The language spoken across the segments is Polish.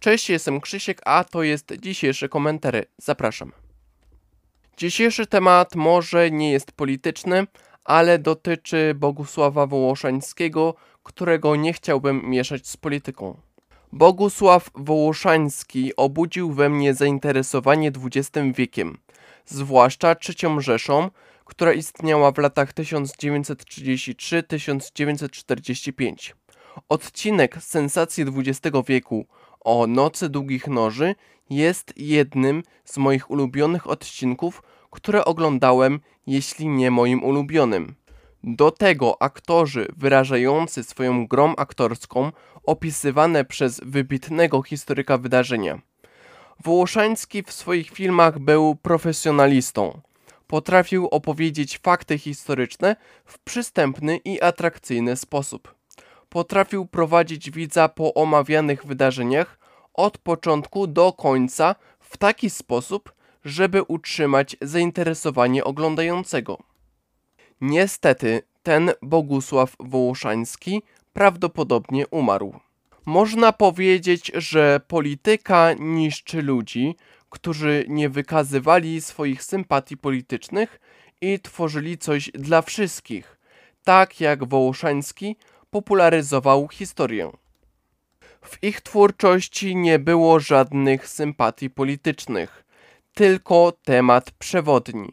Cześć, jestem Krzysiek, a to jest dzisiejszy komentary. Zapraszam. Dzisiejszy temat może nie jest polityczny, ale dotyczy Bogusława Wołoszańskiego, którego nie chciałbym mieszać z polityką. Bogusław Wołoszański obudził we mnie zainteresowanie XX wiekiem, zwłaszcza III Rzeszą, która istniała w latach 1933-1945. Odcinek Sensacji XX wieku o Nocy Długich Noży jest jednym z moich ulubionych odcinków, które oglądałem, jeśli nie moim ulubionym. Do tego aktorzy wyrażający swoją grą aktorską opisywane przez wybitnego historyka wydarzenia. Wołoszański w swoich filmach był profesjonalistą. Potrafił opowiedzieć fakty historyczne w przystępny i atrakcyjny sposób. Potrafił prowadzić widza po omawianych wydarzeniach od początku do końca w taki sposób, żeby utrzymać zainteresowanie oglądającego. Niestety, ten Bogusław Wołoszański prawdopodobnie umarł. Można powiedzieć, że polityka niszczy ludzi, którzy nie wykazywali swoich sympatii politycznych i tworzyli coś dla wszystkich, tak jak Wołoszański popularyzował historię. W ich twórczości nie było żadnych sympatii politycznych, tylko temat przewodni.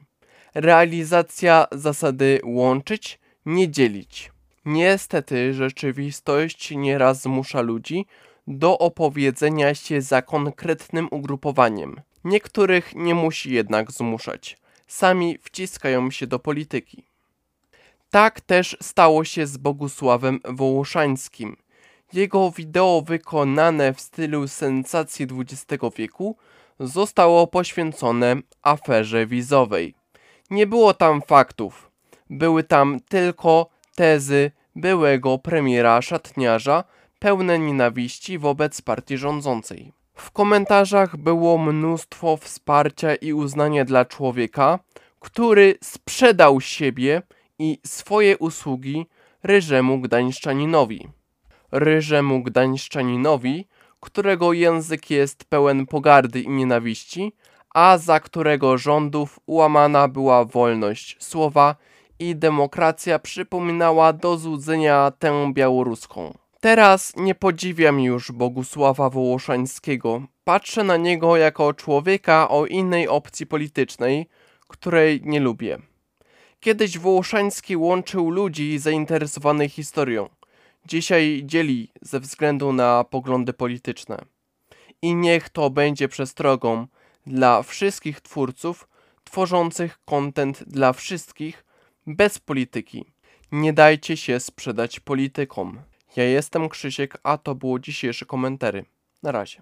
Realizacja zasady łączyć, nie dzielić. Niestety rzeczywistość nieraz zmusza ludzi do opowiedzenia się za konkretnym ugrupowaniem. Niektórych nie musi jednak zmuszać. Sami wciskają się do polityki. Tak też stało się z Bogusławem Wołoszańskim. Jego wideo wykonane w stylu sensacji XX wieku zostało poświęcone aferze wizowej. Nie było tam faktów. Były tam tylko tezy byłego premiera szatniarza pełne nienawiści wobec partii rządzącej. W komentarzach było mnóstwo wsparcia i uznania dla człowieka, który sprzedał siebie i swoje usługi Ryżemu Gdańszczaninowi. Ryżemu Gdańszczaninowi, którego język jest pełen pogardy i nienawiści, a za którego rządów łamana była wolność słowa i demokracja przypominała do złudzenia tę białoruską. Teraz nie podziwiam już Bogusława Wołoszańskiego. Patrzę na niego jako człowieka o innej opcji politycznej, której nie lubię. Kiedyś Wołoszański łączył ludzi zainteresowanych historią. Dzisiaj dzieli ze względu na poglądy polityczne. I niech to będzie przestrogą dla wszystkich twórców tworzących kontent dla wszystkich bez polityki. Nie dajcie się sprzedać politykom. Ja jestem Krzysiek, a to było dzisiejsze komentary. Na razie.